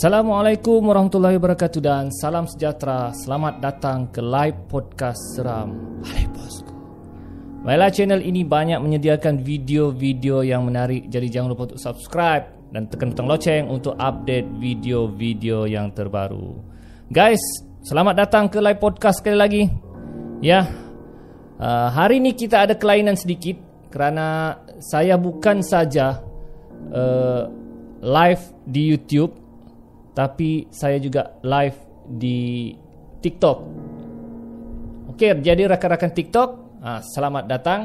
Assalamualaikum warahmatullahi wabarakatuh dan salam sejahtera. Selamat datang ke live podcast seram Hai Bosku. Baiklah channel ini banyak menyediakan video-video yang menarik jadi jangan lupa untuk subscribe dan tekan butang loceng untuk update video-video yang terbaru. Guys, selamat datang ke live podcast sekali lagi. Ya. Uh, hari ini kita ada kelainan sedikit kerana saya bukan saja uh, live di YouTube tapi saya juga live di TikTok. Okey, jadi rakan-rakan TikTok, uh, selamat datang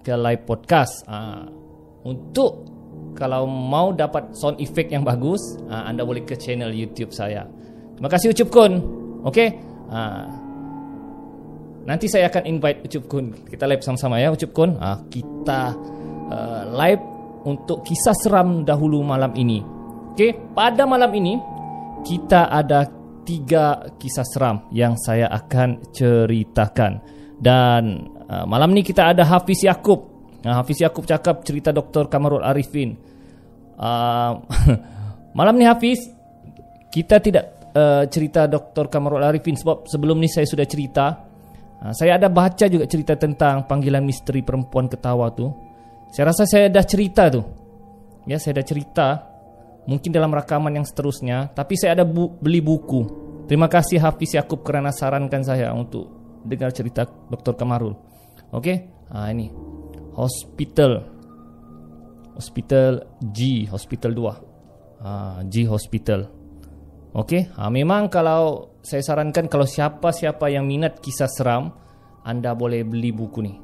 ke live podcast. Uh, untuk kalau mau dapat sound effect yang bagus, uh, anda boleh ke channel YouTube saya. Terima kasih Ucup Kun. Okey. Nanti saya akan invite Ucup Kun. Kita live sama-sama ya Ucup Kun. Kita live untuk kisah seram dahulu malam ini. Okey, pada malam ini kita ada tiga kisah seram yang saya akan ceritakan. Dan uh, malam ni kita ada Hafiz Yaakob. Uh, Hafiz Yaakob cakap cerita Dr. Kamarul Arifin. Uh, malam ni Hafiz, kita tidak uh, cerita Dr. Kamarul Arifin sebab sebelum ni saya sudah cerita. Uh, saya ada baca juga cerita tentang panggilan misteri perempuan ketawa tu. Saya rasa saya dah cerita tu. Ya, saya dah cerita mungkin dalam rakaman yang seterusnya tapi saya ada bu beli buku. Terima kasih Hafiz Yaakob kerana sarankan saya untuk dengar cerita Dr. Kamarul. Okey? Ha ini. Hospital. Hospital G hospital 2 ha G hospital. Okey? Ha memang kalau saya sarankan kalau siapa-siapa yang minat kisah seram anda boleh beli buku ni.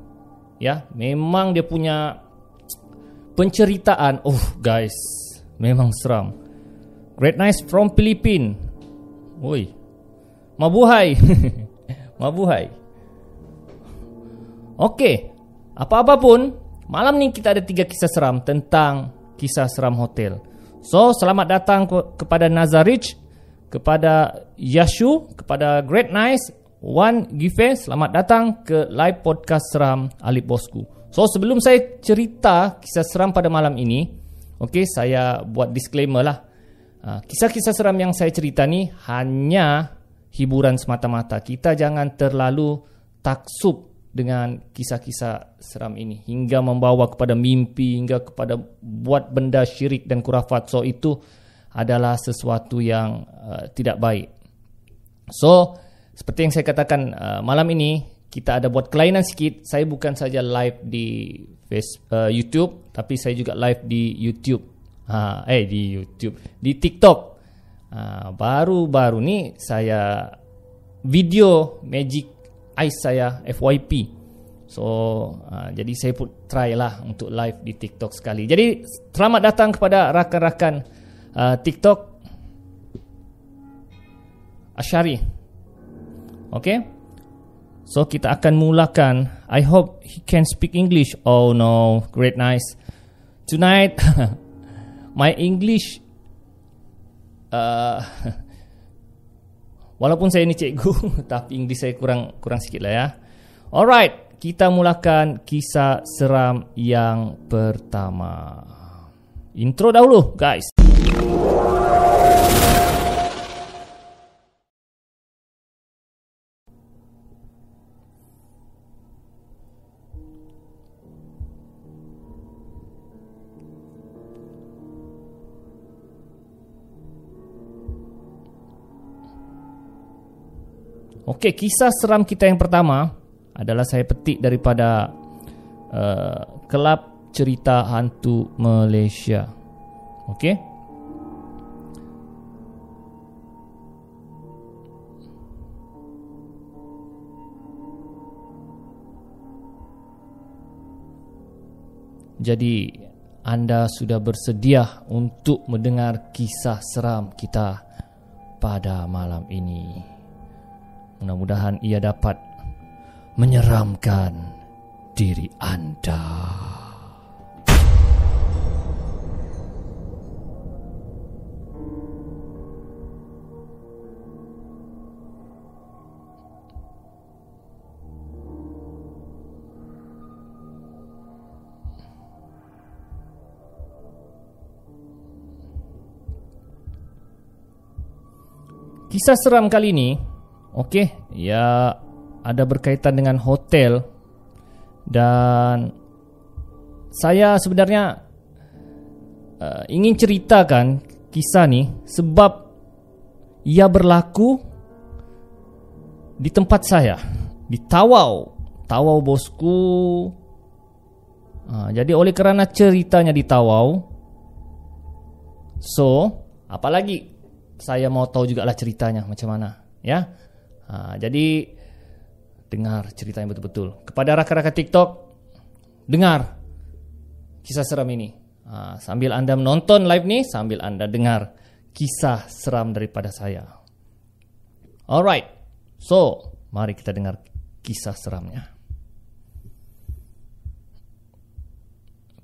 Ya? Memang dia punya penceritaan. Oh guys Memang seram. Great Nice from Philippines Oi. Mabuhay. Mabuhay. Okey. Apa-apa pun Malam ni kita ada tiga kisah seram Tentang kisah seram hotel. So selamat datang ke- kepada Nazarich Kepada Yashu Kepada Great Nice Wan Gife. Selamat datang ke live podcast seram Alip Bosku. So sebelum saya cerita kisah seram pada malam ini Okey, saya buat disclaimer lah. Ah, kisah-kisah seram yang saya cerita ni hanya hiburan semata-mata. Kita jangan terlalu taksub dengan kisah-kisah seram ini hingga membawa kepada mimpi hingga kepada buat benda syirik dan kurafat. So itu adalah sesuatu yang uh, tidak baik. So seperti yang saya katakan uh, malam ini kita ada buat kelainan sikit. Saya bukan saja live di face, uh, YouTube tapi saya juga live di YouTube. Ha, eh di YouTube, di TikTok. baru-baru uh, ni saya video magic ice saya FYP. So uh, jadi saya put try lah untuk live di TikTok sekali. Jadi selamat datang kepada rakan-rakan uh, TikTok Ashari. Okay. So kita akan mulakan. I hope he can speak English. Oh no, great nice. Tonight, my English. Uh, walaupun saya ni cikgu, tapi English saya kurang kurang sikit lah ya. Alright, kita mulakan kisah seram yang pertama. Intro dahulu, guys. Okey, kisah seram kita yang pertama adalah saya petik daripada uh, kelab cerita hantu Malaysia. Okey. Jadi anda sudah bersedia untuk mendengar kisah seram kita pada malam ini. Mudah-mudahan ia dapat menyeramkan diri Anda. Kisah seram kali ini okey, ya ada berkaitan dengan hotel dan saya sebenarnya uh, ingin ceritakan kisah ni sebab ia berlaku di tempat saya di Tawau. Tawau bosku. Uh, jadi oleh kerana ceritanya di Tawau, so apalagi saya mau tahu juga lah ceritanya macam mana ya ha, jadi dengar cerita yang betul-betul. Kepada rakan-rakan TikTok dengar kisah seram ini. Ha, sambil anda menonton live ni sambil anda dengar kisah seram daripada saya. Alright so mari kita dengar kisah seramnya.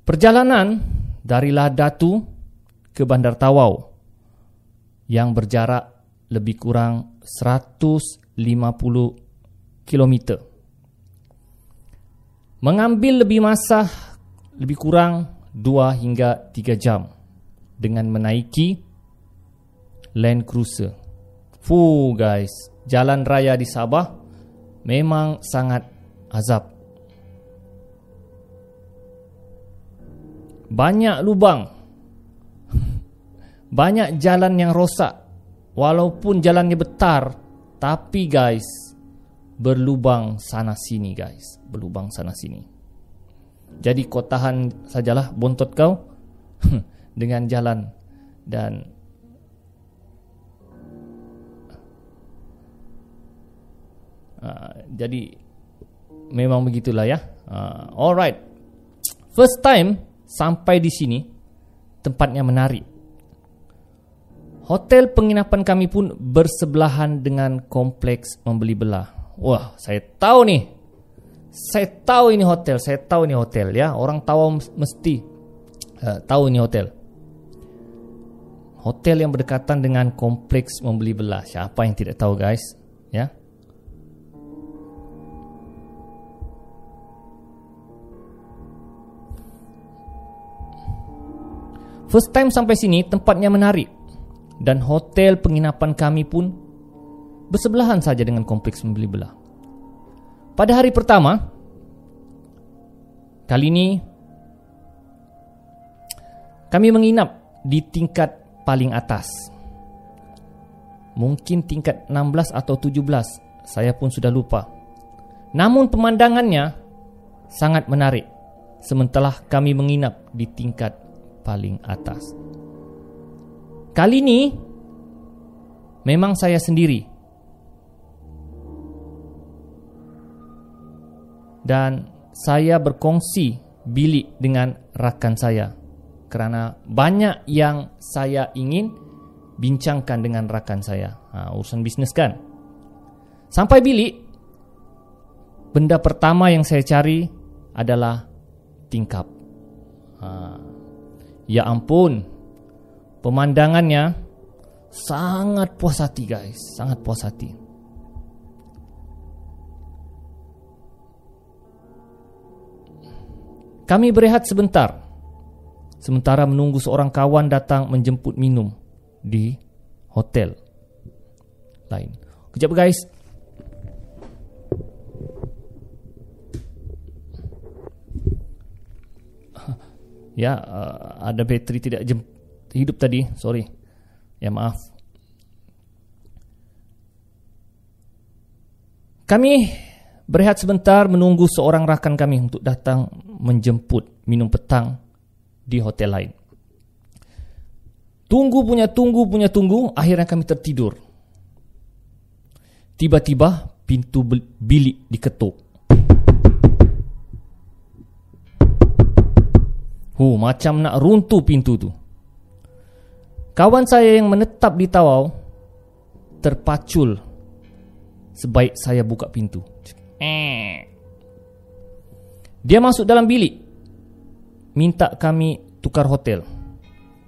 Perjalanan dari Ladatu ke Bandar Tawau yang berjarak lebih kurang 150 km. Mengambil lebih masa lebih kurang 2 hingga 3 jam dengan menaiki Land Cruiser. Fuh guys, jalan raya di Sabah memang sangat azab. Banyak lubang banyak jalan yang rosak Walaupun jalannya betar Tapi guys Berlubang sana sini guys. Berlubang sana sini. Jadi kau tahan sajalah bontot kau Dengan jalan Dan uh, Jadi Memang begitulah ya. Uh, Alright. First time Sampai di sini Tempatnya menarik Hotel penginapan kami pun bersebelahan dengan kompleks membeli belah. Wah, saya tahu nih. Saya tahu ini hotel, saya tahu ini hotel ya. Orang tahu mesti uh, tahu ini hotel. Hotel yang berdekatan dengan kompleks membeli belah. Siapa yang tidak tahu guys? Ya. First time sampai sini tempatnya menarik dan hotel penginapan kami pun bersebelahan saja dengan kompleks membeli belah. Pada hari pertama, kali ini kami menginap di tingkat paling atas. Mungkin tingkat 16 atau 17, saya pun sudah lupa. Namun pemandangannya sangat menarik sementara kami menginap di tingkat paling atas. Kali ini memang saya sendiri. Dan saya berkongsi bilik dengan rakan saya kerana banyak yang saya ingin bincangkan dengan rakan saya. Ha, urusan bisnes kan. Sampai bilik, benda pertama yang saya cari adalah tingkap. Ha, ya ampun, Pemandangannya sangat puas hati guys, sangat puas hati. Kami berehat sebentar sementara menunggu seorang kawan datang menjemput minum di hotel lain. Kejap guys. Ya, uh, ada bateri tidak jemput hidup tadi sorry. Ya maaf. Kami berehat sebentar menunggu seorang rakan kami untuk datang menjemput minum petang di hotel lain. Tunggu punya tunggu punya tunggu akhirnya kami tertidur. Tiba-tiba pintu bilik diketuk. Huh, macam nak runtuh pintu tu. Kawan saya yang menetap di Tawau terpacul sebaik saya buka pintu. Dia masuk dalam bilik. Minta kami tukar hotel.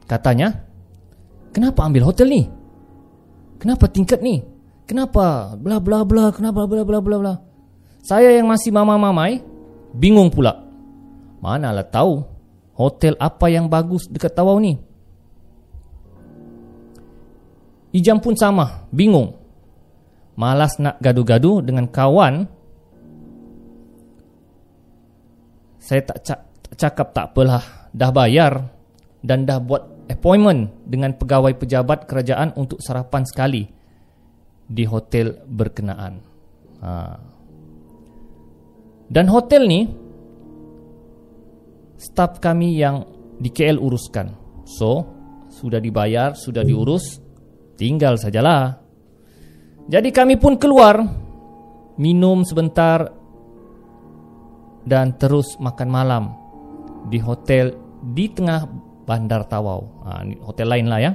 Katanya, "Kenapa ambil hotel ni? Kenapa tingkat ni? Kenapa bla bla bla, kenapa bla bla bla bla?" Saya yang masih mama-mamai bingung pula. Manalah tahu hotel apa yang bagus dekat Tawau ni? Ijam pun sama, bingung. malas nak gaduh-gaduh dengan kawan, saya tak cakap tak apalah, dah bayar dan dah buat appointment dengan pegawai pejabat kerajaan untuk sarapan sekali di hotel berkenaan. Ha. Dan hotel ni staf kami yang di KL uruskan. So, sudah dibayar, sudah diurus, tinggal sajalah. Jadi kami pun keluar, minum sebentar dan terus makan malam di hotel di tengah Bandar Tawau. Ha, hotel lain lah ya.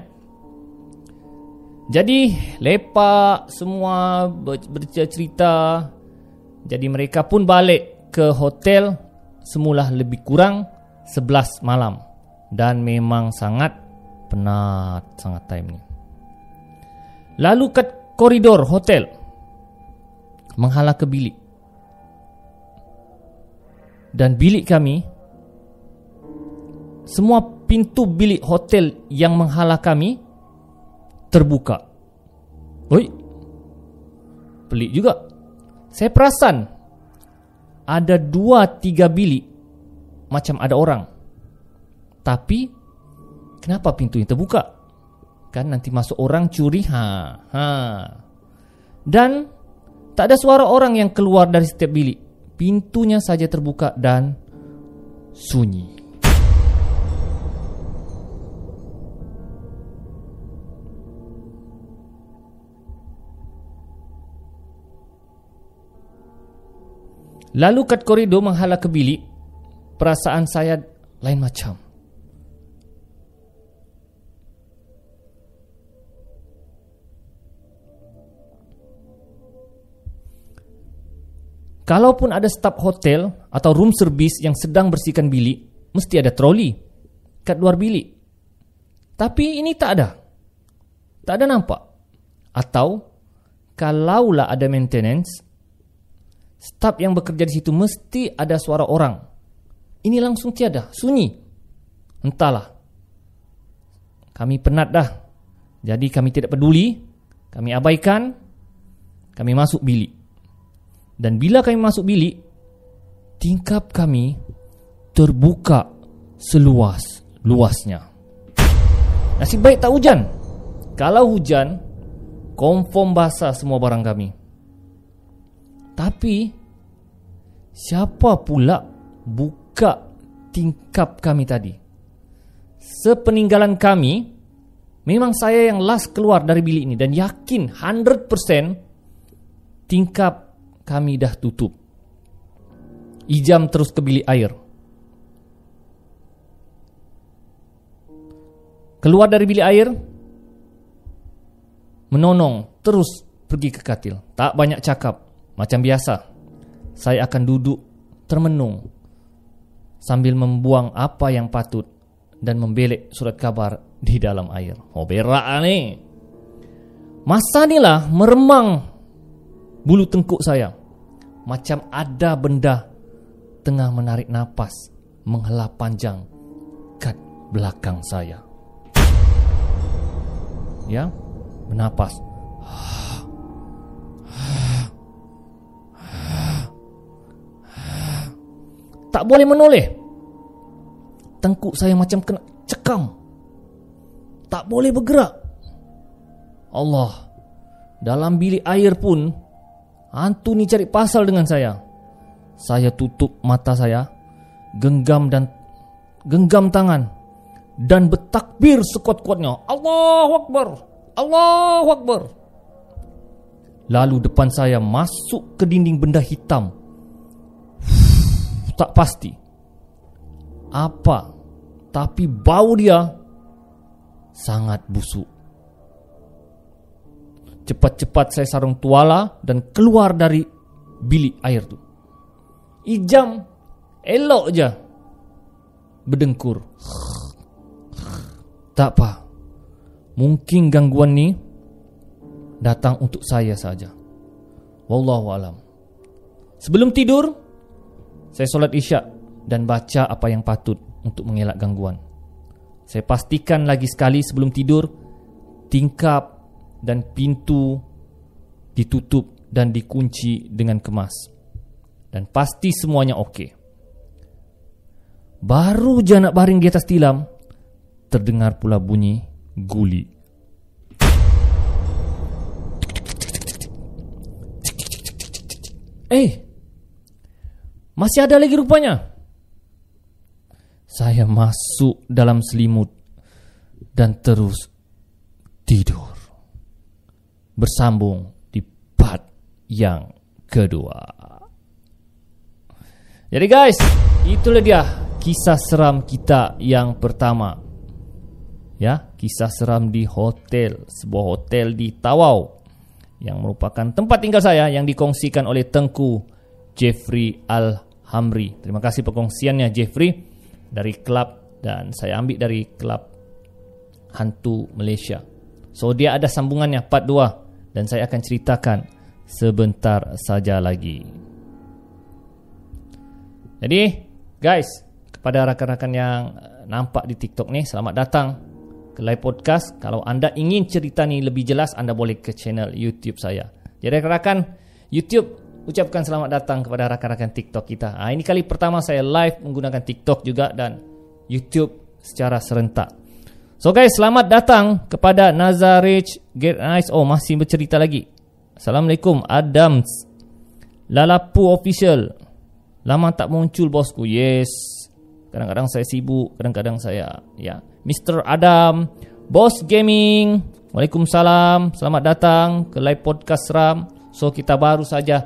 Jadi lepak semua bercerita. Jadi mereka pun balik ke hotel semula lebih kurang 11 malam dan memang sangat penat sangat time ni. Lalu ke koridor hotel menghala ke bilik. Dan bilik kami semua pintu bilik hotel yang menghala kami terbuka. Oi. Pelik juga. Saya perasan ada dua tiga bilik macam ada orang. Tapi kenapa pintu yang terbuka? Kan nanti masuk orang curi ha. Ha. Dan tak ada suara orang yang keluar dari setiap bilik. Pintunya saja terbuka dan sunyi. Lalu kat koridor menghala ke bilik Perasaan saya lain macam Kalaupun ada staf hotel atau room service yang sedang bersihkan bilik, mesti ada troli kat luar bilik. Tapi ini tak ada. Tak ada nampak. Atau kalaulah ada maintenance, Staf yang bekerja di situ mesti ada suara orang. Ini langsung tiada, sunyi. Entahlah. Kami penat dah. Jadi kami tidak peduli. Kami abaikan. Kami masuk bilik. Dan bila kami masuk bilik, tingkap kami terbuka seluas-luasnya. Nasib baik tak hujan. Kalau hujan, confirm basah semua barang kami. Tapi siapa pula buka tingkap kami tadi? Sepeninggalan kami, memang saya yang last keluar dari bilik ini dan yakin 100% tingkap kami dah tutup. Ijam terus ke bilik air. Keluar dari bilik air, menonong terus pergi ke katil. Tak banyak cakap. Macam biasa, saya akan duduk termenung sambil membuang apa yang patut dan membelek surat kabar di dalam air. Oh berak ni. Masa inilah meremang bulu tengkuk saya. Macam ada benda tengah menarik nafas menghela panjang kat belakang saya. Ya, bernapas. Tak boleh menoleh Tengkuk saya macam kena cekam Tak boleh bergerak Allah Dalam bilik air pun Hantu ni cari pasal dengan saya. Saya tutup mata saya Genggam dan Genggam tangan Dan bertakbir sekuat-kuatnya. Allahu Akbar Allahu Akbar. Lalu depan saya masuk ke dinding benda hitam. Tak pasti. Apa? Tapi bau dia sangat busuk cepat-cepat saya sarung tuala dan keluar dari bilik air tu. Ijam. Elok je. Berdengkur. Tak apa. Mungkin gangguan ni datang untuk saya saja. Wallahu alam. Sebelum tidur saya solat isyak dan baca apa yang patut untuk mengelak gangguan. Saya pastikan lagi sekali sebelum tidur tingkap dan pintu ditutup dan dikunci dengan kemas. Dan pasti semuanya okey. Baru je nak baring di atas tilam, terdengar pula bunyi guli. Eh, masih ada lagi rupanya. Saya masuk dalam selimut dan terus. Bersambung di part yang kedua. Jadi guys, itulah dia kisah seram kita yang pertama. Ya, kisah seram di hotel, sebuah hotel di Tawau yang merupakan tempat tinggal saya yang dikongsikan oleh Tengku Jeffrey Al-Hamri. Terima kasih perkongsiannya Jeffrey dari klub dan saya ambil dari klub hantu Malaysia. So dia ada sambungannya part 2 dan saya akan ceritakan sebentar saja lagi. Jadi guys, kepada rakan-rakan yang nampak di TikTok ni, selamat datang ke live podcast. Kalau anda ingin cerita ni lebih jelas, anda boleh ke channel YouTube saya. Jadi rakan-rakan YouTube ucapkan selamat datang kepada rakan-rakan TikTok kita. Ha, ini kali pertama saya live menggunakan TikTok juga dan YouTube secara serentak. So guys, selamat datang kepada Nazarich Get Nice. Oh, masih bercerita lagi. Assalamualaikum, Adams. Lalapu Official. Lama tak muncul bosku. Yes. Kadang-kadang saya sibuk, kadang-kadang saya ya. Mr. Adam, Boss Gaming. Waalaikumsalam. Selamat datang ke live podcast Ram. So kita baru saja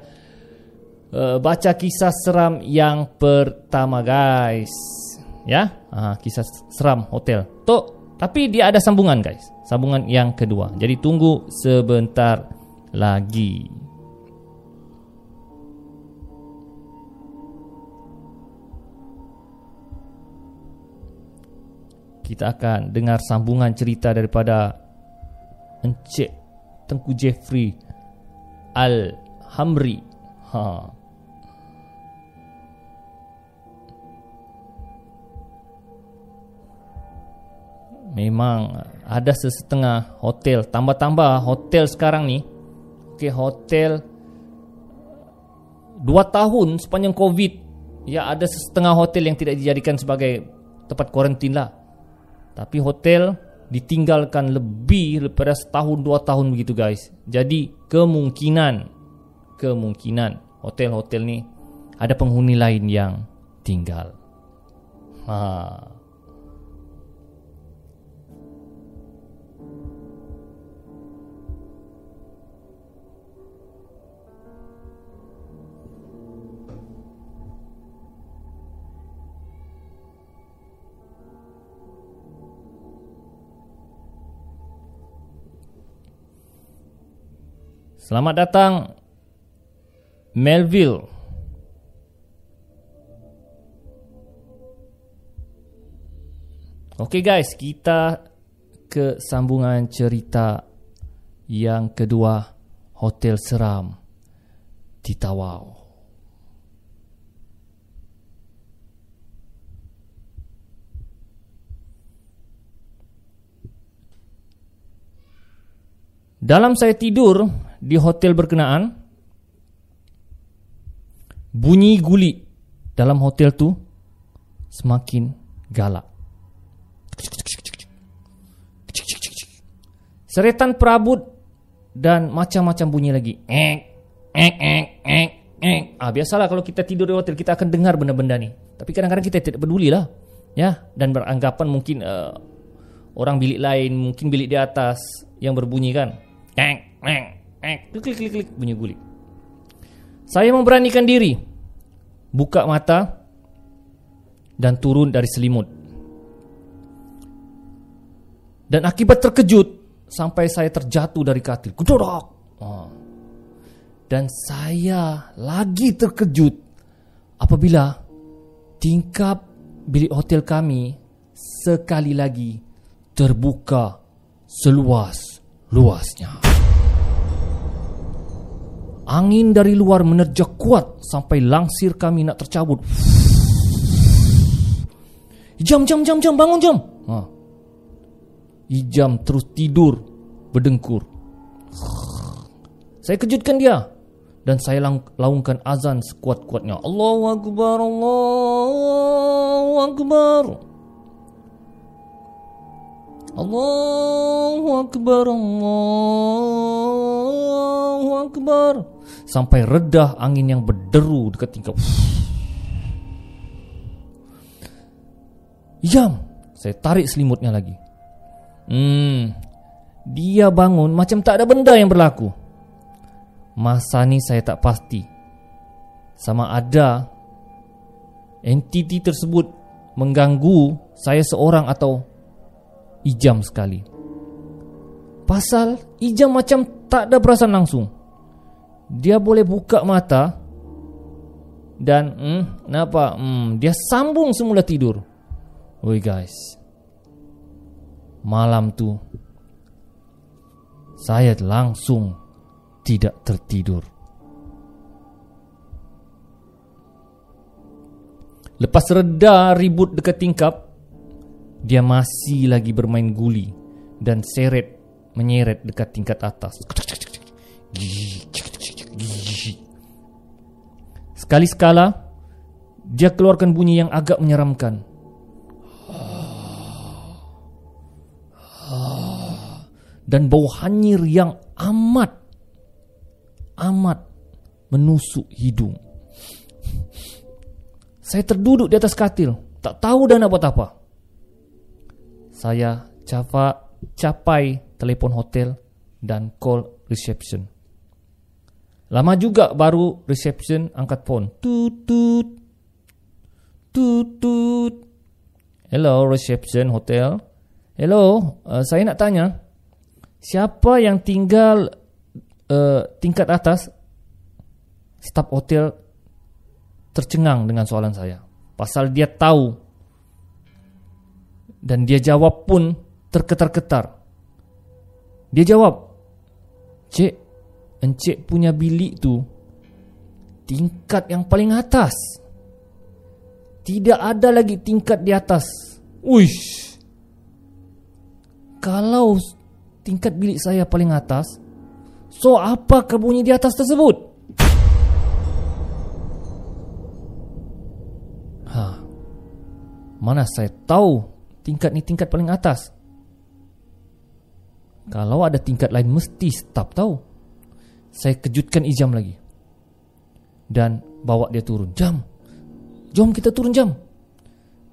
uh, baca kisah seram yang pertama guys. Ya, uh, kisah seram hotel. Tok, tapi dia ada sambungan guys. Sambungan yang kedua. Jadi tunggu sebentar lagi. Kita akan dengar sambungan cerita daripada Encik Tengku Jeffrey Al-Hamri. Ha. Memang ada sesetengah hotel. Tambah-tambah hotel sekarang ni okay, Hotel Dua tahun sepanjang COVID Ya ada sesetengah hotel yang tidak dijadikan sebagai Tempat kuarantin lah. Tapi hotel ditinggalkan lebih daripada setahun dua tahun begitu guys. Jadi kemungkinan Kemungkinan hotel-hotel ni Ada penghuni lain yang tinggal. Haa Selamat datang Melville. Okey guys, kita ke sambungan cerita yang kedua Hotel Seram di Tawau. Dalam saya tidur, di hotel berkenaan bunyi guli dalam hotel tu semakin galak. Seretan perabot dan macam-macam bunyi lagi. Ek, ek, ek, ek, ek. Ah, biasalah kalau kita tidur di hotel kita akan dengar benda-benda ni. Tapi kadang-kadang kita tidak peduli lah. Ya, dan beranggapan mungkin uh, orang bilik lain, mungkin bilik di atas yang berbunyi kan. Ek, ek, Eh, klik, klik, klik, klik, bunyi gulik. Saya memberanikan diri. Buka mata. Dan turun dari selimut. Dan akibat terkejut. Sampai saya terjatuh dari katil. Kudorak. Oh. Dan saya lagi terkejut. Apabila tingkap bilik hotel kami sekali lagi terbuka seluas-luasnya. Angin dari luar menerjak kuat sampai langsir kami nak tercabut. Jam, jam, jam, jam, bangun jam. Ha. Ijam terus tidur berdengkur. Saya kejutkan dia dan saya laungkan azan sekuat-kuatnya. Allahu akbar, Allahu akbar. Allahu akbar, Allahu akbar. Sampai redah angin yang berderu dekat tingkap. Jam. Saya tarik selimutnya lagi. Hmm. Dia bangun macam tak ada benda yang berlaku. Masa ni saya tak pasti. Sama ada entiti tersebut mengganggu saya seorang atau ijam sekali. Pasal ijam macam tak ada perasaan langsung. Dia boleh buka mata dan hmm, kenapa? Hmm, dia sambung semula tidur. Oi guys. Malam tu saya langsung tidak tertidur. Lepas reda ribut dekat tingkap, dia masih lagi bermain guli dan seret menyeret dekat tingkat atas. Sekali-sekala, dia keluarkan bunyi yang agak menyeramkan. dan bau hanyir yang amat amat menusuk hidung. Saya terduduk di atas katil, tak tahu dah nak buat apa. Saya capa, capai telefon hotel dan call reception. Lama juga baru reception angkat phone. Tut tut. Tut tut. Hello reception hotel. Hello, uh, saya nak tanya, siapa yang tinggal uh, tingkat atas staf hotel tercengang dengan soalan saya pasal dia tahu dan dia jawab pun terketar-ketar dia jawab cik encik punya bilik tu tingkat yang paling atas tidak ada lagi tingkat di atas uish kalau tingkat bilik saya paling atas, so apa bunyi di atas tersebut? Ha. Mana saya tahu tingkat ni tingkat paling atas? Kalau ada tingkat lain mesti stop tahu. Saya kejutkan Ijam lagi. Dan bawa dia turun. Jam. Jom kita turun jam.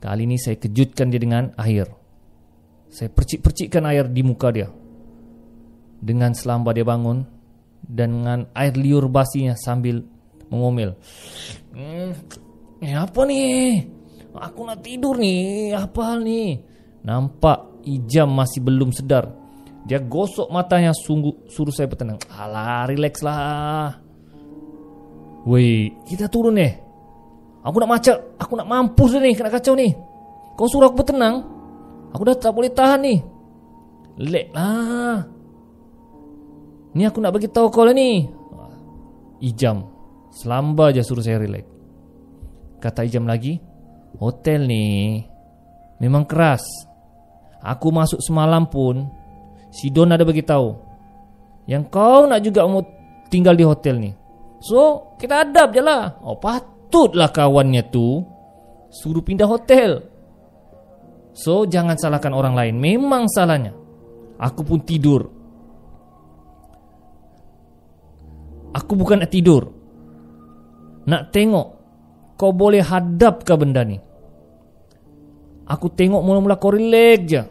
Kali ini saya kejutkan dia dengan air. Saya percik-percikkan air di muka dia. Dengan selamba dia bangun dan dengan air liur basinya sambil mengomel. Eh, apa ni? Aku nak tidur ni. Apa hal ni? Nampak Ijam masih belum sedar. Dia gosok matanya sungguh suruh saya bertenang. Alah, relax lah. Wei, kita turun ni. Aku nak macet. Aku nak mampus ni. Kena kacau ni. Kau suruh aku bertenang. Aku dah tak boleh tahan ni Lek lah Ni aku nak bagi tahu kau lah ni Ijam Selamba je suruh saya relax Kata Ijam lagi Hotel ni Memang keras Aku masuk semalam pun Si Don ada bagi tahu Yang kau nak juga mau tinggal di hotel ni. So kita adab je lah. Oh patutlah kawannya tu Suruh pindah hotel. So jangan salahkan orang lain. Memang salahnya. Aku pun tidur. Aku bukan nak tidur. Nak tengok Kau boleh hadap ke benda ni. Aku tengok mula-mula kau relax je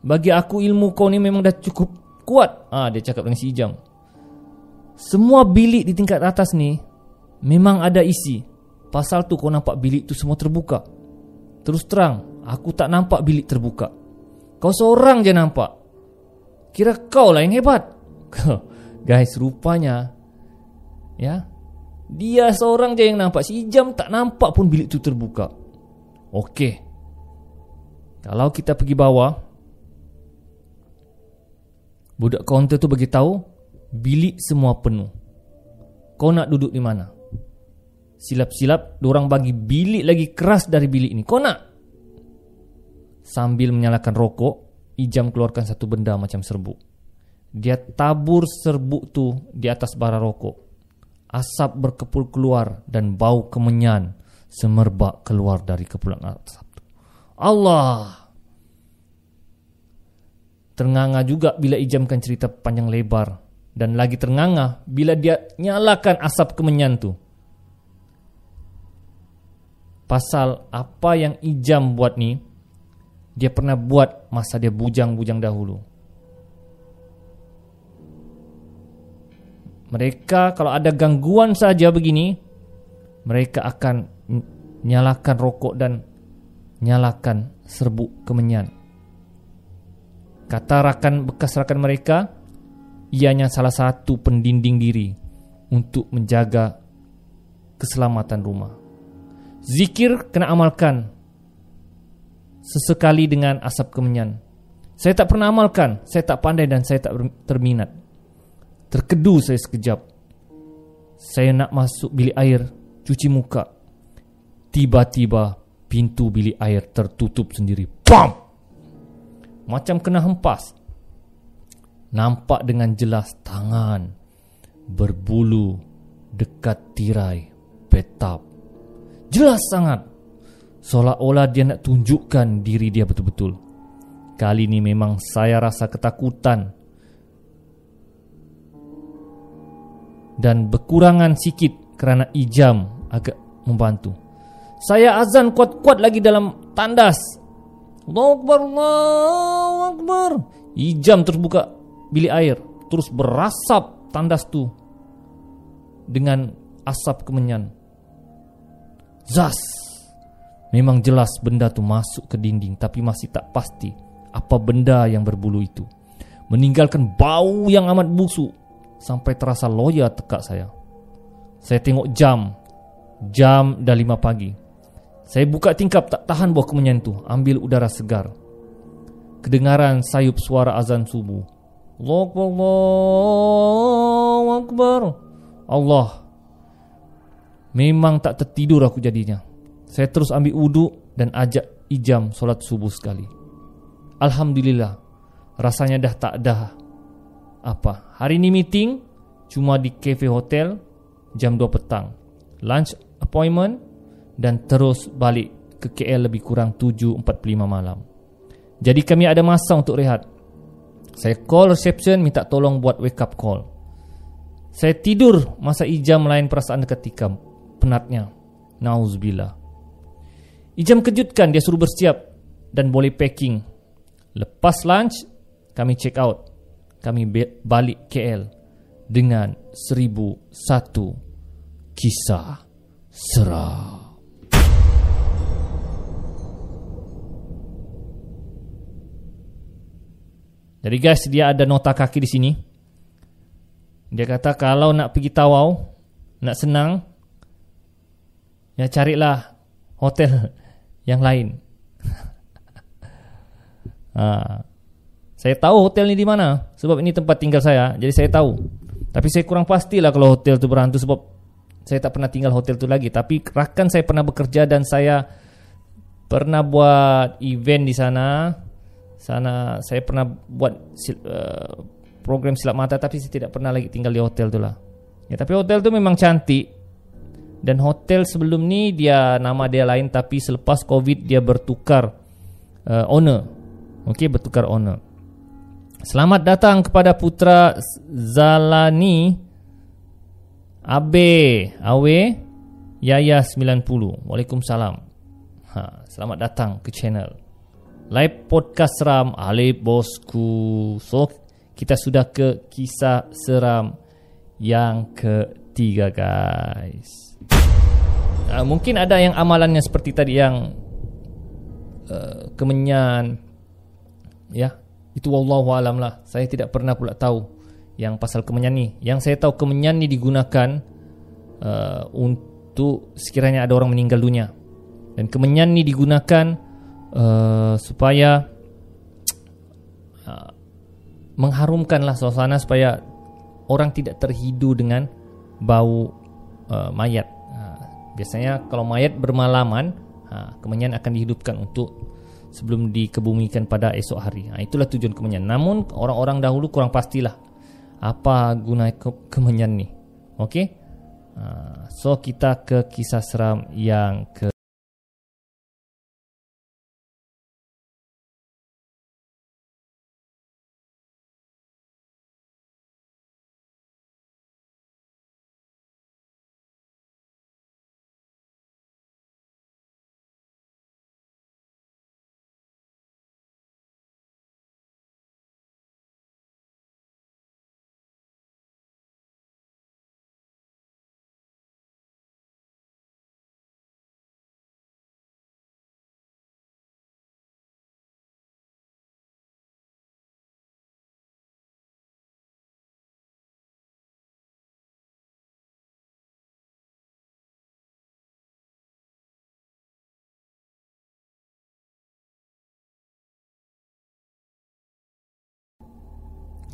Bagi aku ilmu kau ni memang dah cukup kuat. Ah Dia cakap dengan si Ijam Semua bilik di tingkat atas ni Memang ada isi. Pasal tu kau nampak bilik tu semua terbuka. Terus terang Aku tak nampak bilik terbuka. Kau seorang je nampak. Kira kau lah yang hebat. Guys rupanya Ya Dia seorang je yang nampak. Si jam tak nampak pun bilik tu terbuka. Okey. Kalau kita pergi bawah Budak kaunter tu bagi tahu Bilik semua penuh Kau nak duduk di mana? Silap-silap Diorang bagi bilik lagi keras dari bilik ni Kau nak? Sambil menyalakan rokok, Ijam keluarkan satu benda macam serbuk. Dia tabur serbuk tu di atas bara rokok. Asap berkepul keluar dan bau kemenyan semerbak keluar dari kepulan asap. Allah! Ternganga juga bila ijamkan cerita panjang lebar. Dan lagi ternganga bila dia nyalakan asap kemenyan tu. Pasal apa yang ijam buat ni, dia pernah buat masa dia bujang-bujang dahulu. Mereka kalau ada gangguan saja begini, mereka akan nyalakan rokok dan nyalakan serbuk kemenyan. Kata rakan bekas rakan mereka, ianya salah satu pendinding diri untuk menjaga keselamatan rumah. Zikir kena amalkan sesekali dengan asap kemenyan. Saya tak pernah amalkan, saya tak pandai dan saya tak terminat. Terkedu saya sekejap. Saya nak masuk bilik air, cuci muka. Tiba-tiba pintu bilik air tertutup sendiri. Pam! Macam kena hempas. Nampak dengan jelas tangan berbulu dekat tirai betap. Jelas sangat. Seolah-olah dia nak tunjukkan diri dia betul-betul. Kali ini memang saya rasa ketakutan dan berkurangan sikit kerana ijam agak membantu. Saya azan kuat-kuat lagi dalam tandas. Allahu Akbar, Allahu Akbar. Ijam terus buka bilik air. Terus berasap tandas tu dengan asap kemenyan. Zas. Memang jelas benda tu masuk ke dinding tapi masih tak pasti apa benda yang berbulu itu. Meninggalkan bau yang amat busuk sampai terasa loya tekak saya. Saya tengok jam. Jam dah lima pagi. Saya buka tingkap tak tahan buah kemenyan tu. Ambil udara segar. Kedengaran sayup suara azan subuh. Allahu Akbar. Allah. Memang tak tertidur aku jadinya. Saya terus ambil uduk dan ajak ijam solat subuh sekali. Alhamdulillah. Rasanya dah tak ada apa. Hari ini meeting cuma di cafe hotel jam 2 petang. Lunch appointment dan terus balik ke KL lebih kurang 7.45 malam. Jadi kami ada masa untuk rehat. Saya call reception minta tolong buat wake up call. Saya tidur masa ijam lain perasaan ketika penatnya. Nauzubillah. Ijam kejutkan dia suruh bersiap dan boleh packing. Lepas lunch kami check out kami balik KL dengan seribu satu kisah seram. Jadi guys, dia ada nota kaki di sini. Dia kata kalau nak pergi Tawau, nak senang, ya carilah hotel yang lain. ha. Saya tahu hotel ni di mana sebab ini tempat tinggal saya. Jadi saya tahu. Tapi saya kurang pastilah kalau hotel tu berhantu sebab saya tak pernah tinggal hotel tu lagi. Tapi rakan saya pernah bekerja dan saya pernah buat event di sana. Sana saya pernah buat uh, program silap mata tapi saya tidak pernah lagi tinggal di hotel tu lah. Ya tapi hotel tu memang cantik. Dan hotel sebelum ni dia nama dia lain tapi selepas Covid dia bertukar uh, owner. Okey bertukar owner. Selamat datang kepada putra Zalani Abe Awe Yaya 90 Waalaikumsalam ha, Selamat datang ke channel Live podcast seram Alip bosku So kita sudah ke kisah seram Yang ketiga guys uh, Mungkin ada yang amalannya seperti tadi yang uh, Kemenyan Ya itu wallahu alam lah. Saya tidak pernah pula tahu yang pasal kemenyan ni. Yang saya tahu kemenyan ni digunakan uh, untuk sekiranya ada orang meninggal dunia. Dan kemenyan ni digunakan uh, supaya uh, mengharumkanlah suasana supaya orang tidak terhidu dengan bau uh, mayat. Uh, biasanya kalau mayat bermalaman, uh, kemenyan akan dihidupkan untuk sebelum dikebumikan pada esok hari. Ha, itulah tujuan kemenyan. Namun orang-orang dahulu kurang pastilah apa guna ke- kemenyan ni. Okey. Ha, so kita ke kisah seram yang ke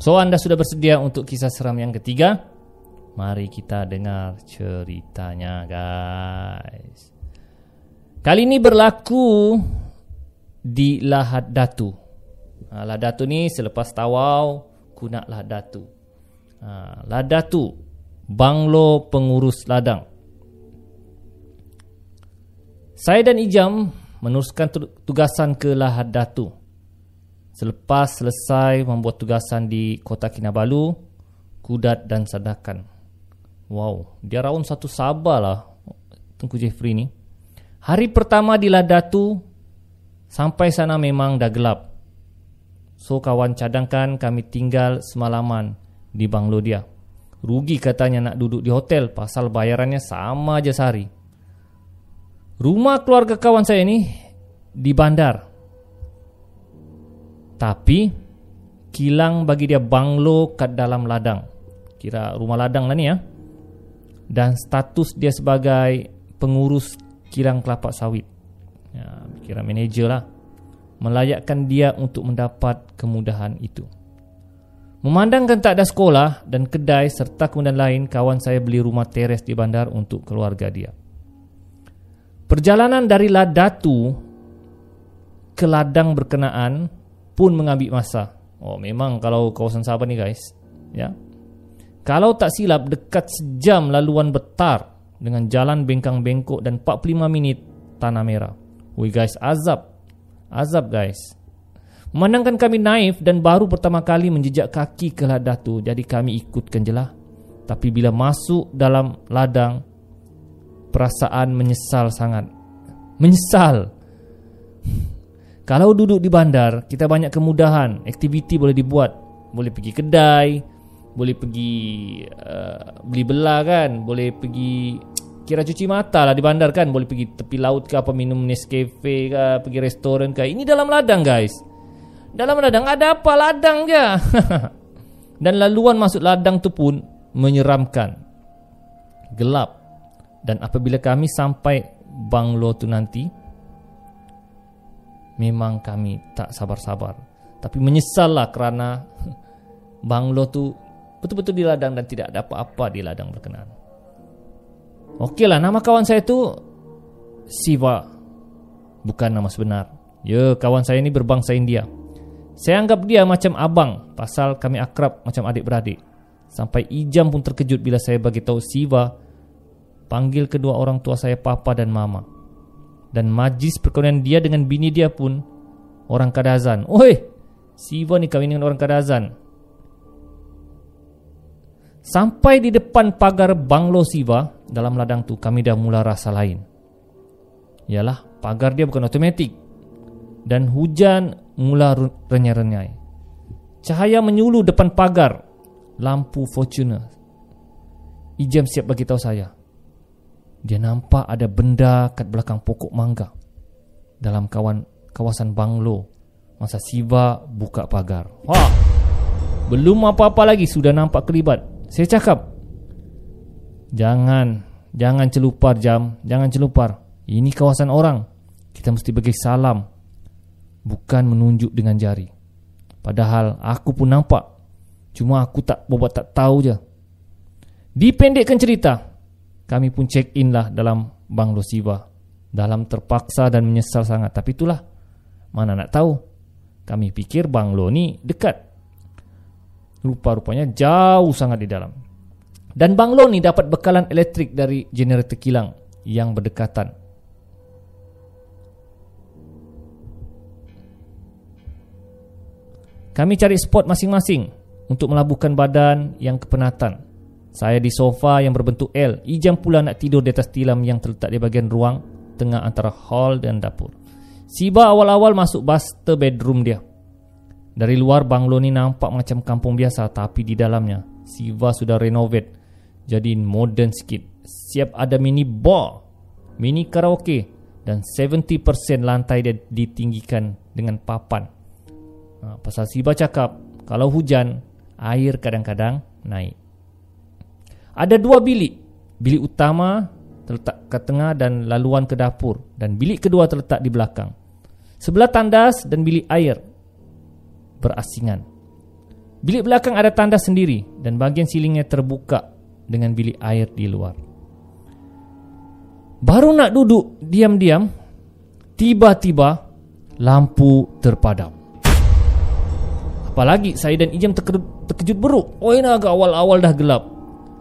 So anda sudah bersedia untuk kisah seram yang ketiga? Mari kita dengar ceritanya guys. Kali ini berlaku di Lahad Datu. Ha, Lahad Datu ni selepas tawau kunak Lahad Datu. Ha, Lahad Datu, Banglo Pengurus Ladang. Saya dan Ijam meneruskan tugasan ke Lahad Datu. Selepas selesai membuat tugasan di Kota Kinabalu, Kudat dan Sadakan. Wow, dia raun satu sabar lah Tengku Jeffrey ni. Hari pertama di Ladatu, sampai sana memang dah gelap. So kawan cadangkan kami tinggal semalaman di banglo dia. Rugi katanya nak duduk di hotel pasal bayarannya sama aja sehari. Rumah keluarga kawan saya ni di bandar. Tapi kilang bagi dia banglo kat dalam ladang. Kira rumah ladang lah ni ya. Dan status dia sebagai pengurus kilang kelapa sawit. Ya, kira manager lah. Melayakkan dia untuk mendapat kemudahan itu. Memandangkan tak ada sekolah dan kedai serta kemudian lain, kawan saya beli rumah teres di bandar untuk keluarga dia. Perjalanan dari Ladatu ke ladang berkenaan pun mengambil masa. Oh memang kalau kawasan Sabah ni guys, ya. Kalau tak silap dekat sejam laluan betar dengan jalan bengkang-bengkok dan 45 minit tanah merah. Woi guys, azab. Azab guys. Memandangkan kami naif dan baru pertama kali menjejak kaki ke ladang tu, jadi kami ikutkan je lah. Tapi bila masuk dalam ladang, perasaan menyesal sangat. Menyesal. Kalau duduk di bandar, kita banyak kemudahan, aktiviti boleh dibuat. Boleh pergi kedai, boleh pergi uh, beli belah kan, boleh pergi kira cuci mata lah di bandar kan, boleh pergi tepi laut ke apa minum Nescafe ke, pergi restoran ke. Ini dalam ladang guys. Dalam ladang ada apa ladang je. Dan laluan masuk ladang tu pun menyeramkan. Gelap. Dan apabila kami sampai banglo tu nanti, memang kami tak sabar-sabar. Tapi menyesallah kerana banglo tu betul-betul di ladang dan tidak ada apa-apa di ladang berkenaan. Okeylah, nama kawan saya tu Siva. Bukan nama sebenar. Ya, kawan saya ni berbangsa India. Saya anggap dia macam abang pasal kami akrab macam adik-beradik. Sampai Ijam pun terkejut bila saya bagi tahu Siva panggil kedua orang tua saya papa dan mama dan majlis perkahwinan dia dengan bini dia pun orang Kadazan. Oi, Siva ni kahwin dengan orang Kadazan. Sampai di depan pagar banglo Siva dalam ladang tu kami dah mula rasa lain. Yalah, pagar dia bukan otomatik. Dan hujan mula renyai-renyai. Cahaya menyulu depan pagar lampu Fortuner. Ijam siap bagi tahu saya. Dia nampak ada benda kat belakang pokok mangga dalam kawan kawasan banglo masa Siva buka pagar. Wah. Belum apa-apa lagi sudah nampak kelibat. Saya cakap, "Jangan, jangan celupar jam, jangan celupar. Ini kawasan orang. Kita mesti bagi salam, bukan menunjuk dengan jari." Padahal aku pun nampak. Cuma aku tak buat tak tahu je. Dipendekkan cerita, kami pun check in lah dalam Banglo Siva dalam terpaksa dan menyesal sangat tapi itulah Mana nak tahu? Kami pikir banglo ni dekat. Rupa-rupanya jauh sangat di dalam. Dan banglo ni dapat bekalan elektrik dari generator kilang yang berdekatan. Kami cari spot masing-masing untuk melabuhkan badan yang kepenatan. Saya di sofa yang berbentuk L. Ijam pula nak tidur di atas tilam yang terletak di bahagian ruang tengah antara hall dan dapur. Siba awal-awal masuk master bedroom dia. Dari luar banglo ni nampak macam kampung biasa tapi di dalamnya Siva sudah renovate jadi modern sikit. Siap ada mini bar, mini karaoke dan 70% lantai dia ditinggikan dengan papan. Ha, pasal Siba cakap kalau hujan air kadang-kadang naik. Ada dua bilik. Bilik utama terletak ke tengah dan laluan ke dapur dan bilik kedua terletak di belakang. Sebelah tandas dan bilik air berasingan. Bilik belakang ada tandas sendiri dan bahagian silingnya terbuka dengan bilik air di luar. Baru nak duduk diam-diam, tiba-tiba lampu terpadam. Apalagi saya dan Ijam terkejut beruk. Oh ini agak awal-awal dah gelap.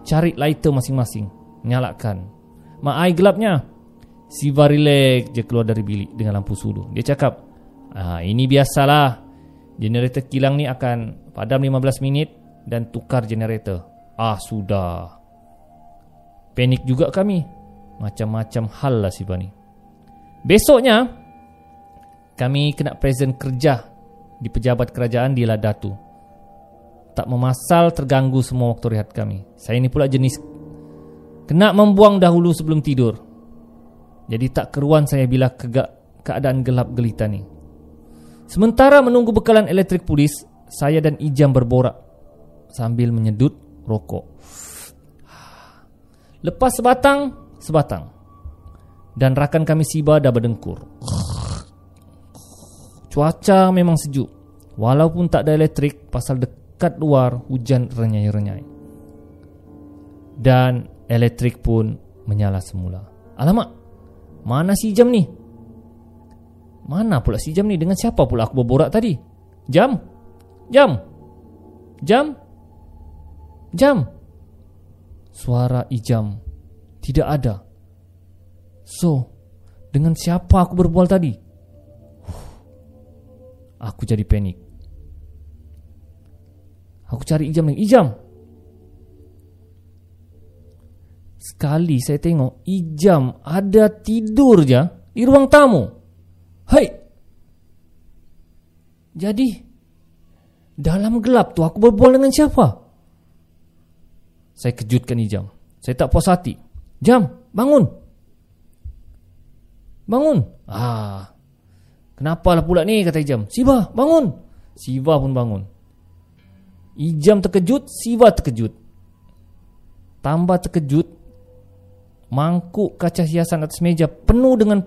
Cari lighter masing-masing. Nyalakan. Mak air gelapnya. Siva relax. Je keluar dari bilik Dengan lampu sudu. Dia cakap ah, Ini biasalah. Generator kilang ni akan Padam 15 minit Dan tukar generator. Ah sudah. Panik juga kami. Macam-macam hal lah Siva ni. Besoknya Kami kena present kerja Di pejabat kerajaan di Ladatu tak memasal terganggu semua waktu rehat kami. Saya ini pula jenis kena membuang dahulu sebelum tidur. Jadi tak keruan saya bila kegak keadaan gelap gelita ni. Sementara menunggu bekalan elektrik polis, saya dan Ijam berborak sambil menyedut rokok. Lepas sebatang, sebatang. Dan rakan kami Siba dah berdengkur. Cuaca memang sejuk. Walaupun tak ada elektrik pasal dekat kat luar hujan renyai-renyai. Dan elektrik pun menyala semula. Alamak, mana si jam ni? Mana pula si jam ni? Dengan siapa pula aku berborak tadi? Jam? Jam? Jam? Jam? Suara ijam tidak ada. So, dengan siapa aku berbual tadi? Aku jadi panik. Aku cari Ijam lagi. Ijam! Sekali saya tengok Ijam ada tidur je Di ruang tamu. Hai Jadi Dalam gelap tu aku berbual dengan siapa? Saya kejutkan Ijam. Saya tak puas hati. Jam bangun! Bangun! Ah, Kenapa lah pula ni? Kata Ijam. Siva bangun! Siva pun bangun Ijam terkejut, Siva terkejut. Tambah terkejut, mangkuk kaca hiasan atas meja penuh dengan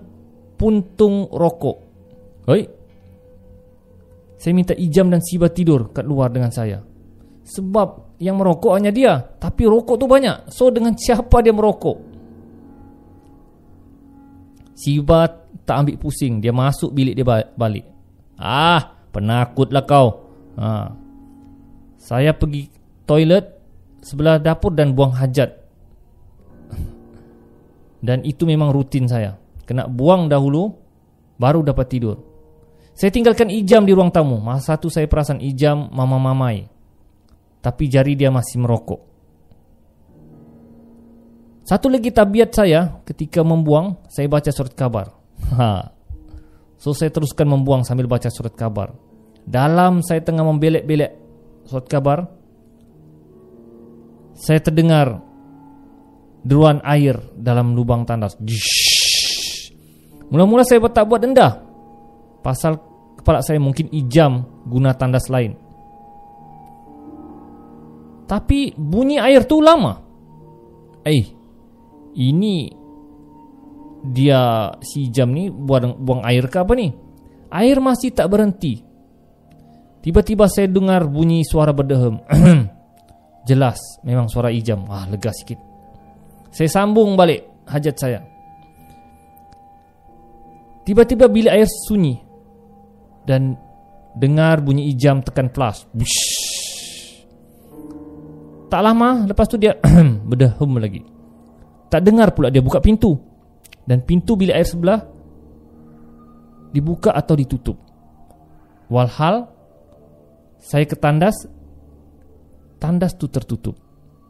puntung rokok. Hei. Saya minta Ijam dan Siva tidur kat luar dengan saya. Sebab yang merokok hanya dia, tapi rokok tu banyak. So dengan siapa dia merokok? Siva tak ambil pusing, dia masuk bilik dia balik. Ah, penakutlah kau. Ha, saya pergi toilet sebelah dapur dan buang hajat. Dan itu memang rutin saya. Kena buang dahulu baru dapat tidur. Saya tinggalkan Ijam di ruang tamu. Masa satu saya perasan Ijam mama-mamai. Tapi jari dia masih merokok. Satu lagi tabiat saya ketika membuang, saya baca surat kabar. Ha. So saya teruskan membuang sambil baca surat kabar. Dalam saya tengah membelek-belek surat kabar. Saya terdengar deruan air dalam lubang tandas. Mula-mula saya tak buat denda. Pasal kepala saya mungkin ijam guna tandas lain. Tapi bunyi air tu lama. Eh ini dia si jam ni buang, buang air ke apa ni? Air masih tak berhenti Tiba-tiba saya dengar bunyi suara berdehem. Jelas, memang suara ijam. Wah, lega sikit. Saya sambung balik hajat saya. Tiba-tiba bilik air sunyi. dan dengar bunyi ijam tekan flash. Bush. Tak lama lepas tu dia berdehum lagi. Tak dengar pula dia buka pintu. Dan pintu bilik air sebelah dibuka atau ditutup. Walhal saya ke tandas tandas tu tertutup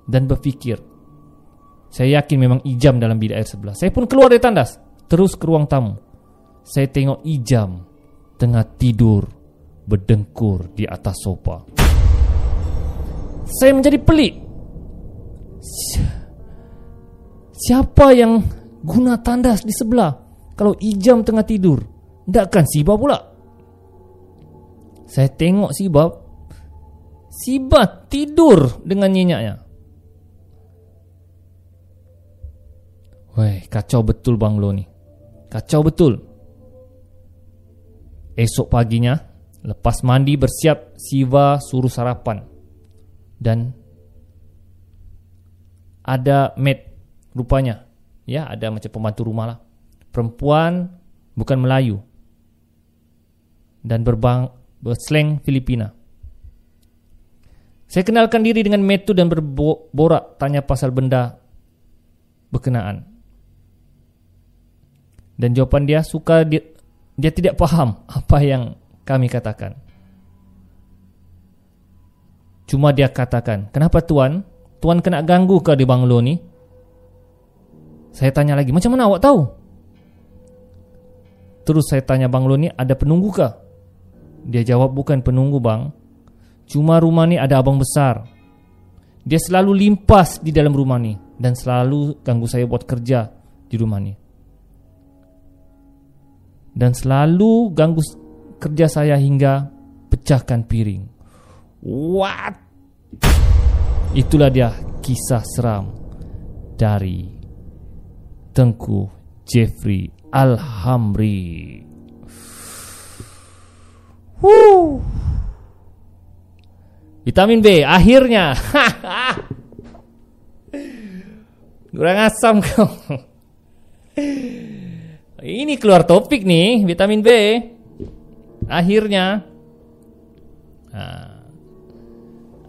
dan berfikir saya yakin memang ijam dalam bilik air sebelah. Saya pun keluar dari tandas terus ke ruang tamu. Saya tengok ijam tengah tidur berdengkur di atas sofa. Saya menjadi pelik. Siapa yang guna tandas di sebelah kalau Ijam tengah tidur? Takkan Siba pula? Saya tengok Siba Siba tidur dengan nyenyaknya. Weh, kacau betul banglo ni. Kacau betul. Esok paginya, lepas mandi bersiap, Siva suruh sarapan. Dan ada maid rupanya ya ada macam pembantu rumah lah perempuan bukan Melayu dan berbang bersleng Filipina. Saya kenalkan diri dengan Metu dan berborak tanya pasal benda berkenaan. Dan jawapan dia suka dia, dia tidak faham apa yang kami katakan. Cuma dia katakan kenapa tuan? Tuan kena ganggu ke di banglo ni? Saya tanya lagi, macam mana awak tahu? Terus saya tanya Bang Loni, ada penunggu kah? Dia jawab, bukan penunggu bang. Cuma rumah ni ada abang besar. Dia selalu limpas di dalam rumah ni. Dan selalu ganggu saya buat kerja di rumah ni. Dan selalu ganggu kerja saya hingga pecahkan piring. What? Itulah dia kisah seram dari Tengku Jeffrey Alhamri. Woo. Vitamin B akhirnya. Kurang asam kau. Ini keluar topik nih, vitamin B. Akhirnya. Nah.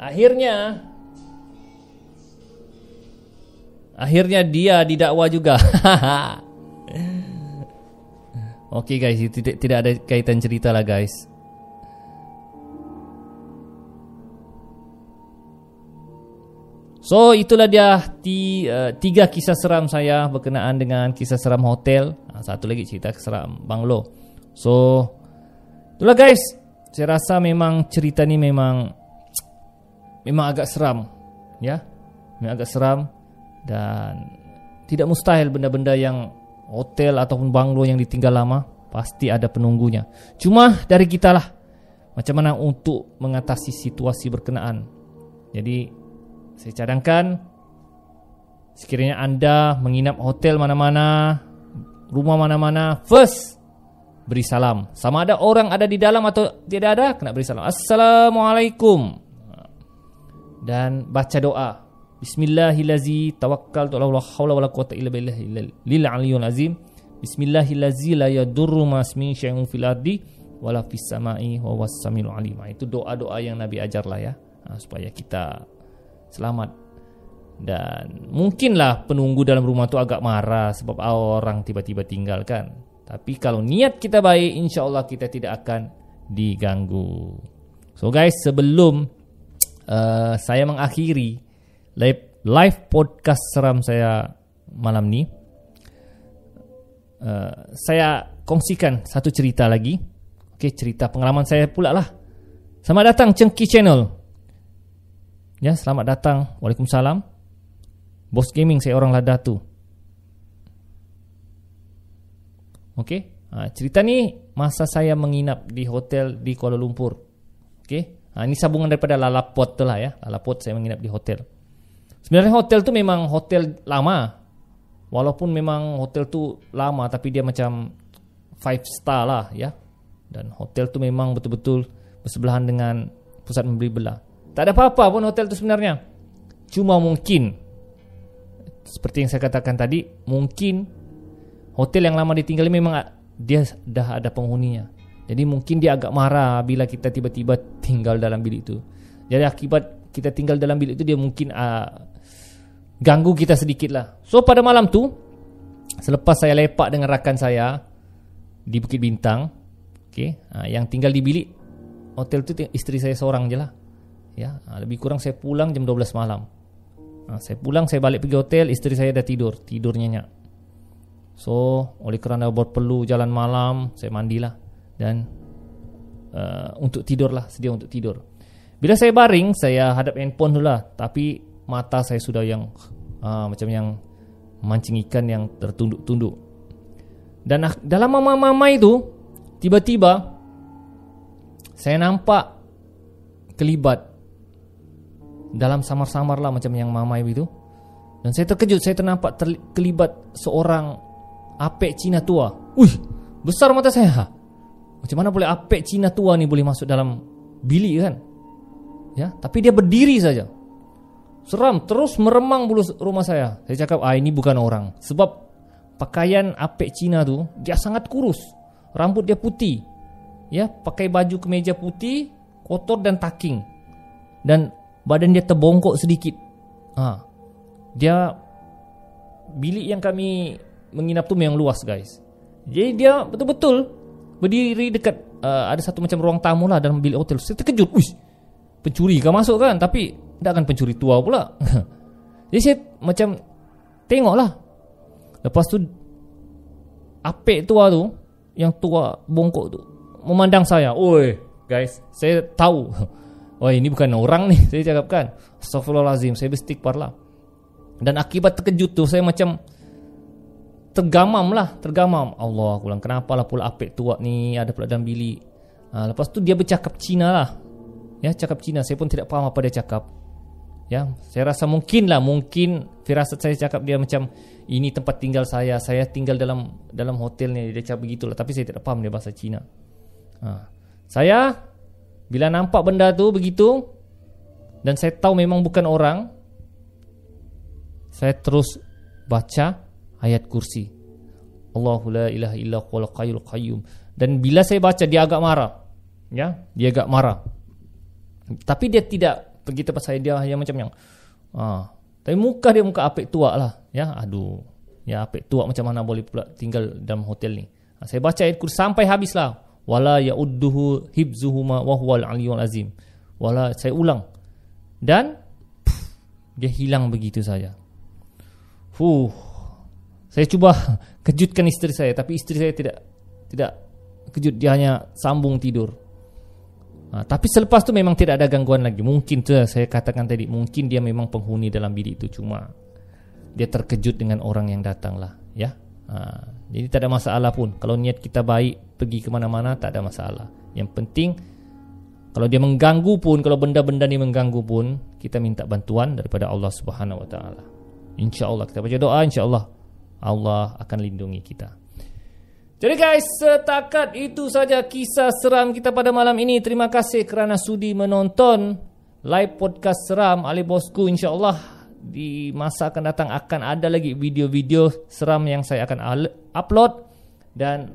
Akhirnya Akhirnya dia didakwa juga. Okey guys, tidak tidak ada kaitan cerita lah guys. So itulah dia uh, tiga kisah seram saya berkenaan dengan kisah seram hotel. Uh, satu lagi cerita seram banglo. So itulah guys. Saya rasa memang cerita ni memang memang agak seram, ya. Memang agak seram dan tidak mustahil benda-benda yang hotel ataupun banglo yang ditinggal lama pasti ada penunggunya. Cuma dari kita lah macam mana untuk mengatasi situasi berkenaan. Jadi saya cadangkan sekiranya anda menginap hotel mana-mana, rumah mana-mana, first beri salam. Sama ada orang ada di dalam atau tidak ada, kena beri salam. Assalamualaikum. Dan baca doa. Bismillahillazi tawakkaltu ala la haula wala quwata illa billahi lil aliyyil azim. Bismillahillazi la yadurru ma ismi syai'un fil ardi wala fis samai wa was samiul alim. Itu doa-doa yang Nabi ajarlah ya ha, supaya kita selamat. Dan mungkinlah penunggu dalam rumah tu agak marah sebab orang tiba-tiba tinggalkan. Tapi kalau niat kita baik, insya-Allah kita tidak akan diganggu. So guys, sebelum uh, saya mengakhiri live, live podcast seram saya malam ni uh, saya kongsikan satu cerita lagi okay, cerita pengalaman saya pula lah selamat datang Cengki Channel ya selamat datang. Waalaikumsalam. Bos Gaming saya orang lada tu. Okay ha, cerita ni masa saya menginap di hotel di Kuala Lumpur. Okay ha, ini sambungan daripada Lalapot tu lah ya. Lalapot saya menginap di hotel. Sebenarnya hotel tu memang hotel lama. Walaupun memang hotel tu lama tapi dia macam five star lah ya. Dan hotel tu memang betul-betul bersebelahan dengan pusat membeli belah. Tak ada apa-apa pun hotel tu sebenarnya. Cuma mungkin seperti yang saya katakan tadi, mungkin hotel yang lama ditinggali memang dia dah ada penghuninya. Jadi mungkin dia agak marah bila kita tiba-tiba tinggal dalam bilik itu. Jadi akibat kita tinggal dalam bilik itu dia mungkin uh, ganggu kita sedikit lah. So pada malam tu selepas saya lepak dengan rakan saya di Bukit Bintang, okay, uh, yang tinggal di bilik hotel tu isteri saya seorang je lah. Ya, uh, lebih kurang saya pulang jam 12 malam. Uh, saya pulang saya balik pergi hotel isteri saya dah tidur, tidur nyenyak. So oleh kerana perlu jalan malam saya mandilah dan uh, untuk tidur lah sedia untuk tidur. Bila saya baring saya hadap handphone dulu lah tapi mata saya sudah yang uh, macam yang mancing ikan yang tertunduk-tunduk. Dan dalam mama-mama itu tiba-tiba saya nampak kelibat dalam samar-samar lah macam yang mama itu. Dan saya terkejut saya ternampak terkelibat seorang apek Cina tua. Wih, besar mata saya. Macam mana boleh apek Cina tua ni boleh masuk dalam bilik kan? Ya, tapi dia berdiri saja. Seram, terus meremang bulu rumah saya. Saya cakap, ah ini bukan orang. Sebab pakaian apek Cina tu, dia sangat kurus. Rambut dia putih. Ya, pakai baju kemeja putih, kotor dan taking. Dan badan dia terbongkok sedikit. Ah, dia bilik yang kami menginap tu memang luas guys. Jadi dia betul-betul berdiri dekat uh, ada satu macam ruang tamu lah dalam bilik hotel. Saya terkejut. Uish, pencuri kan masuk kan? Tapi tak akan pencuri tua pula. Jadi saya macam tengok lah. Lepas tu apek tua tu yang tua bongkok tu memandang saya. Oi, guys, saya tahu. Wah ini bukan orang ni Saya cakap kan Astaghfirullahaladzim Saya beristighfar lah. Dan akibat terkejut tu Saya macam tergamam lah tergamam. Allah aku bilang kenapa lah pula apek tua ni? Ada pula dalam bilik. Ha, lepas tu dia bercakap Cina lah. Ya cakap Cina. Saya pun tidak faham apa dia cakap. Ya saya rasa mungkin lah mungkin firasat saya cakap dia macam ini tempat tinggal saya saya tinggal dalam dalam hotel ni. Dia cakap begitulah tapi saya tidak faham dia bahasa Cina. Ha. saya bila nampak benda tu begitu dan saya tahu memang bukan orang saya terus baca ayat kursi. Allahu la ilaha illa huwal qayyul qayyum. Dan bila saya baca dia agak marah. Ya, dia agak marah. Tapi dia tidak pergi tempat saya dia yang macam yang ah, tapi muka dia muka apek tua lah, ya. Aduh. Ya apek tua macam mana boleh pula tinggal dalam hotel ni. Ha, saya baca ayat kursi sampai habislah. Wala yaudduhu hibzuhuma wa huwal aliyyul azim. Wala saya ulang. Dan dia hilang begitu saja. Fuh, saya cuba kejutkan istri saya tapi istri saya tidak tidak kejut dia hanya sambung tidur. Ha, tapi selepas tu memang tidak ada gangguan lagi. Mungkin tu saya katakan tadi mungkin dia memang penghuni dalam bilik itu cuma dia terkejut dengan orang yang datang lah ya. Ha, jadi tak ada masalah pun kalau niat kita baik pergi ke mana-mana tak ada masalah. Yang penting kalau dia mengganggu pun kalau benda-benda ni mengganggu pun kita minta bantuan daripada Allah Subhanahu Wa Taala. Insya-Allah kita baca doa insya-Allah Allah akan lindungi kita. Jadi guys, setakat itu saja kisah seram kita pada malam ini. Terima kasih kerana sudi menonton live podcast seram Ali Bosku. InsyaAllah di masa akan datang akan ada lagi video-video seram yang saya akan upload. Dan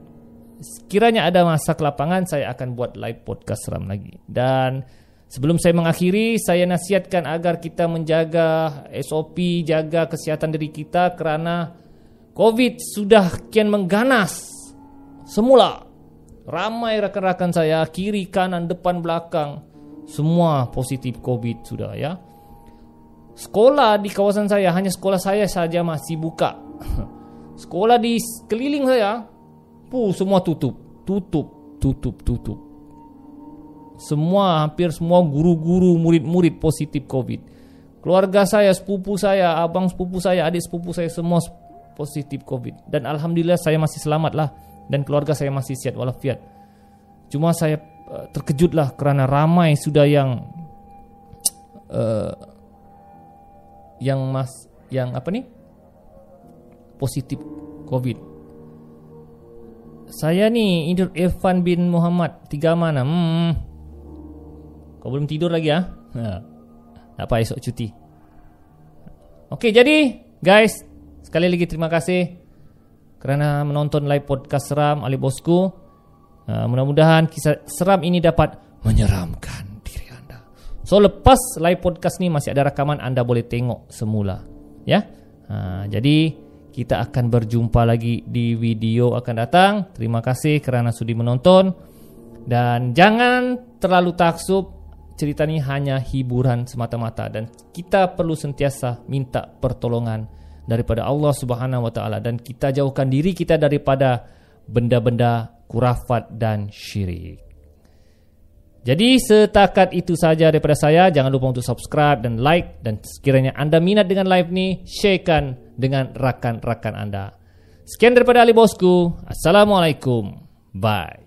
sekiranya ada masa kelapangan, saya akan buat live podcast seram lagi. Dan sebelum saya mengakhiri, saya nasihatkan agar kita menjaga SOP, jaga kesihatan diri kita kerana... COVID sudah kian mengganas. Semula ramai rakan-rakan saya kiri kanan depan belakang semua positif COVID sudah ya. Sekolah di kawasan saya hanya sekolah saya saja masih buka. Sekolah di keliling saya pu semua tutup, tutup, tutup, tutup. Semua hampir semua guru-guru, murid-murid positif COVID. Keluarga saya, sepupu saya, abang sepupu saya, adik sepupu saya semua positif COVID dan alhamdulillah saya masih selamat lah dan keluarga saya masih sihat walafiat. Cuma saya uh, terkejutlah kerana ramai sudah yang uh, yang mas yang apa ni positif COVID. Saya ni Idul Irfan bin Muhammad tiga mana? Hmm. Kau belum tidur lagi ya? Ha. Apa esok cuti? Okey jadi guys Sekali lagi terima kasih kerana menonton live podcast seram Ali Bosku. Uh, mudah-mudahan kisah seram ini dapat menyeramkan diri anda. So lepas live podcast ni masih ada rakaman anda boleh tengok semula. Ya. Uh, jadi kita akan berjumpa lagi di video akan datang. Terima kasih kerana sudi menonton dan jangan terlalu taksub cerita ini hanya hiburan semata-mata dan kita perlu sentiasa minta pertolongan daripada Allah Subhanahu wa taala dan kita jauhkan diri kita daripada benda-benda kurafat dan syirik. Jadi setakat itu saja daripada saya. Jangan lupa untuk subscribe dan like dan sekiranya anda minat dengan live ni, sharekan dengan rakan-rakan anda. Sekian daripada Ali Bosku. Assalamualaikum. Bye.